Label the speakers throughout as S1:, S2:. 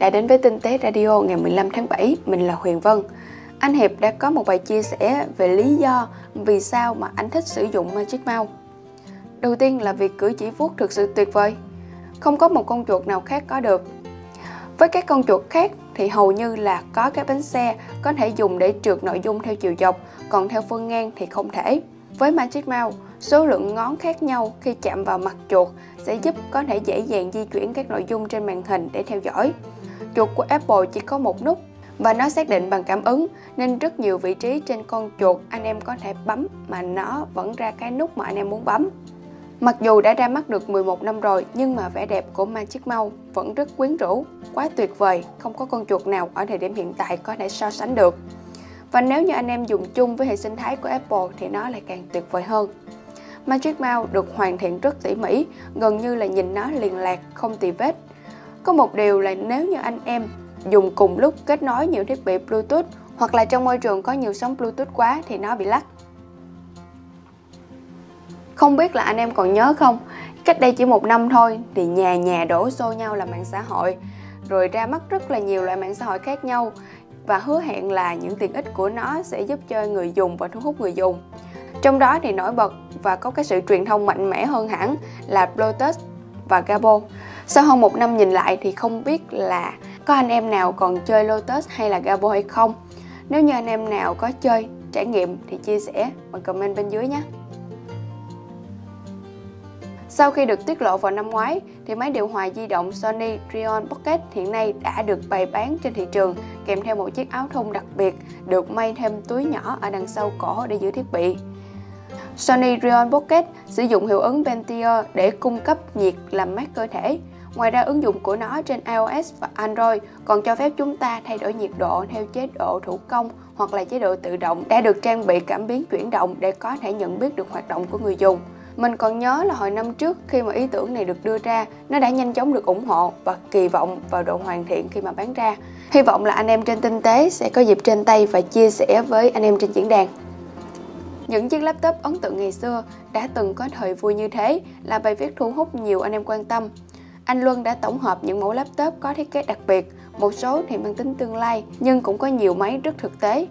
S1: đã đến với Tinh tế Radio ngày 15 tháng 7, mình là Huyền Vân. Anh Hiệp đã có một bài chia sẻ về lý do vì sao mà anh thích sử dụng Magic Mouse. Đầu tiên là việc cử chỉ vuốt thực sự tuyệt vời. Không có một con chuột nào khác có được. Với các con chuột khác thì hầu như là có cái bánh xe có thể dùng để trượt nội dung theo chiều dọc, còn theo phương ngang thì không thể. Với Magic Mouse, số lượng ngón khác nhau khi chạm vào mặt chuột sẽ giúp có thể dễ dàng di chuyển các nội dung trên màn hình để theo dõi. Chuột của Apple chỉ có một nút và nó xác định bằng cảm ứng nên rất nhiều vị trí trên con chuột anh em có thể bấm mà nó vẫn ra cái nút mà anh em muốn bấm. Mặc dù đã ra mắt được 11 năm rồi nhưng mà vẻ đẹp của Magic Mouse vẫn rất quyến rũ, quá tuyệt vời, không có con chuột nào ở thời điểm hiện tại có thể so sánh được. Và nếu như anh em dùng chung với hệ sinh thái của Apple thì nó lại càng tuyệt vời hơn. Magic Mouse được hoàn thiện rất tỉ mỉ, gần như là nhìn nó liền lạc, không tì vết. Có một điều là nếu như anh em dùng cùng lúc kết nối nhiều thiết bị Bluetooth hoặc là trong môi trường có nhiều sóng Bluetooth quá thì nó bị lắc. Không biết là anh em còn nhớ không, cách đây chỉ một năm thôi thì nhà nhà đổ xô nhau là mạng xã hội, rồi ra mắt rất là nhiều loại mạng xã hội khác nhau và hứa hẹn là những tiện ích của nó sẽ giúp cho người dùng và thu hút người dùng. Trong đó thì nổi bật và có cái sự truyền thông mạnh mẽ hơn hẳn là Bluetooth và Gabo. Sau hơn một năm nhìn lại thì không biết là có anh em nào còn chơi Lotus hay là Gabo hay không. Nếu như anh em nào có chơi, trải nghiệm thì chia sẻ bằng comment bên dưới nhé. Sau khi được tiết lộ vào năm ngoái, thì máy điều hòa di động Sony Rion Pocket hiện nay đã được bày bán trên thị trường kèm theo một chiếc áo thun đặc biệt được may thêm túi nhỏ ở đằng sau cổ để giữ thiết bị. Sony Rion Pocket sử dụng hiệu ứng Ventier để cung cấp nhiệt làm mát cơ thể. Ngoài ra ứng dụng của nó trên iOS và Android còn cho phép chúng ta thay đổi nhiệt độ theo chế độ thủ công hoặc là chế độ tự động đã được trang bị cảm biến chuyển động để có thể nhận biết được hoạt động của người dùng. Mình còn nhớ là hồi năm trước khi mà ý tưởng này được đưa ra, nó đã nhanh chóng được ủng hộ và kỳ vọng vào độ hoàn thiện khi mà bán ra. Hy vọng là anh em trên tinh tế sẽ có dịp trên tay và chia sẻ với anh em trên diễn đàn. Những chiếc laptop ấn tượng ngày xưa đã từng có thời vui như thế là bài viết thu hút nhiều anh em quan tâm. Anh Luân đã tổng hợp những mẫu laptop có thiết kế đặc biệt, một số thì mang tính tương lai nhưng cũng có nhiều máy rất thực tế.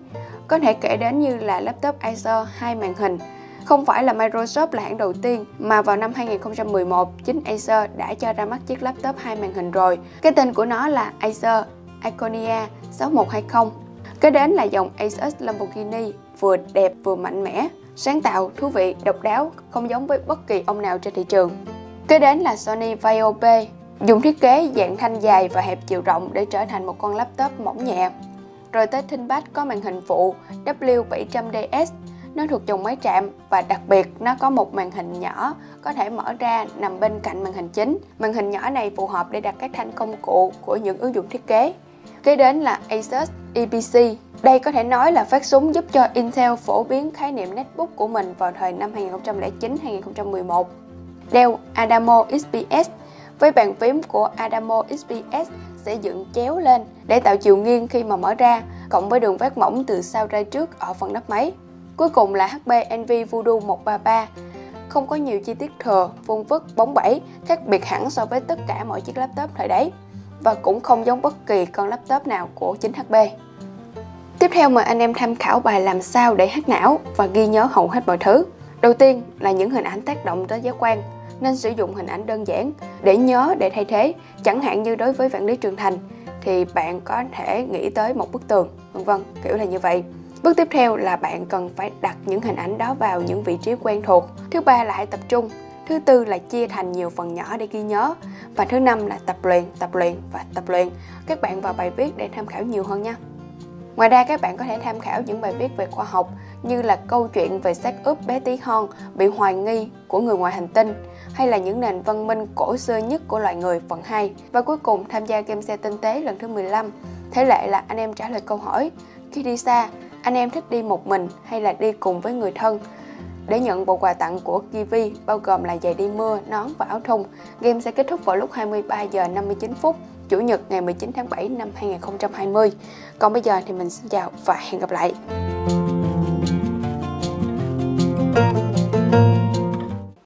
S1: Có thể kể đến như là laptop Acer hai màn hình, không phải là Microsoft là hãng đầu tiên mà vào năm 2011 chính Acer đã cho ra mắt chiếc laptop hai màn hình rồi. Cái tên của nó là Acer Iconia 6120. Kế đến là dòng Asus Lamborghini vừa đẹp vừa mạnh mẽ, sáng tạo, thú vị, độc đáo, không giống với bất kỳ ông nào trên thị trường. Kế đến là Sony Vaio P, dùng thiết kế dạng thanh dài và hẹp chiều rộng để trở thành một con laptop mỏng nhẹ. Rồi tới ThinkPad có màn hình phụ W700DS, nó thuộc dòng máy chạm và đặc biệt nó có một màn hình nhỏ có thể mở ra nằm bên cạnh màn hình chính. Màn hình nhỏ này phù hợp để đặt các thanh công cụ của những ứng dụng thiết kế. Kế đến là Asus EPC. Đây có thể nói là phát súng giúp cho Intel phổ biến khái niệm netbook của mình vào thời năm 2009-2011. Dell Adamo XPS với bàn phím của Adamo XPS sẽ dựng chéo lên để tạo chiều nghiêng khi mà mở ra, cộng với đường vát mỏng từ sau ra trước ở phần nắp máy. Cuối cùng là HP Envy Voodoo 133, không có nhiều chi tiết thừa, vuông vức, bóng bẩy, khác biệt hẳn so với tất cả mọi chiếc laptop thời đấy và cũng không giống bất kỳ con laptop nào của chính HP. Tiếp theo mời anh em tham khảo bài làm sao để hack não và ghi nhớ hầu hết mọi thứ. Đầu tiên là những hình ảnh tác động tới giác quan, nên sử dụng hình ảnh đơn giản để nhớ để thay thế, chẳng hạn như đối với vạn lý trường thành thì bạn có thể nghĩ tới một bức tường, vân vân, kiểu là như vậy. Bước tiếp theo là bạn cần phải đặt những hình ảnh đó vào những vị trí quen thuộc. Thứ ba là hãy tập trung. Thứ tư là chia thành nhiều phần nhỏ để ghi nhớ. Và thứ năm là tập luyện, tập luyện và tập luyện. Các bạn vào bài viết để tham khảo nhiều hơn nha. Ngoài ra các bạn có thể tham khảo những bài viết về khoa học như là câu chuyện về xác ướp bé tí hon bị hoài nghi của người ngoài hành tinh hay là những nền văn minh cổ xưa nhất của loài người phần 2. Và cuối cùng tham gia game xe tinh tế lần thứ 15. Thế lệ là anh em trả lời câu hỏi khi đi xa, anh em thích đi một mình hay là đi cùng với người thân? Để nhận bộ quà tặng của Kiwi bao gồm là giày đi mưa, nón và áo thun, game sẽ kết thúc vào lúc 23 giờ 59 phút Chủ nhật ngày 19 tháng 7 năm 2020. Còn bây giờ thì mình xin chào và hẹn gặp lại.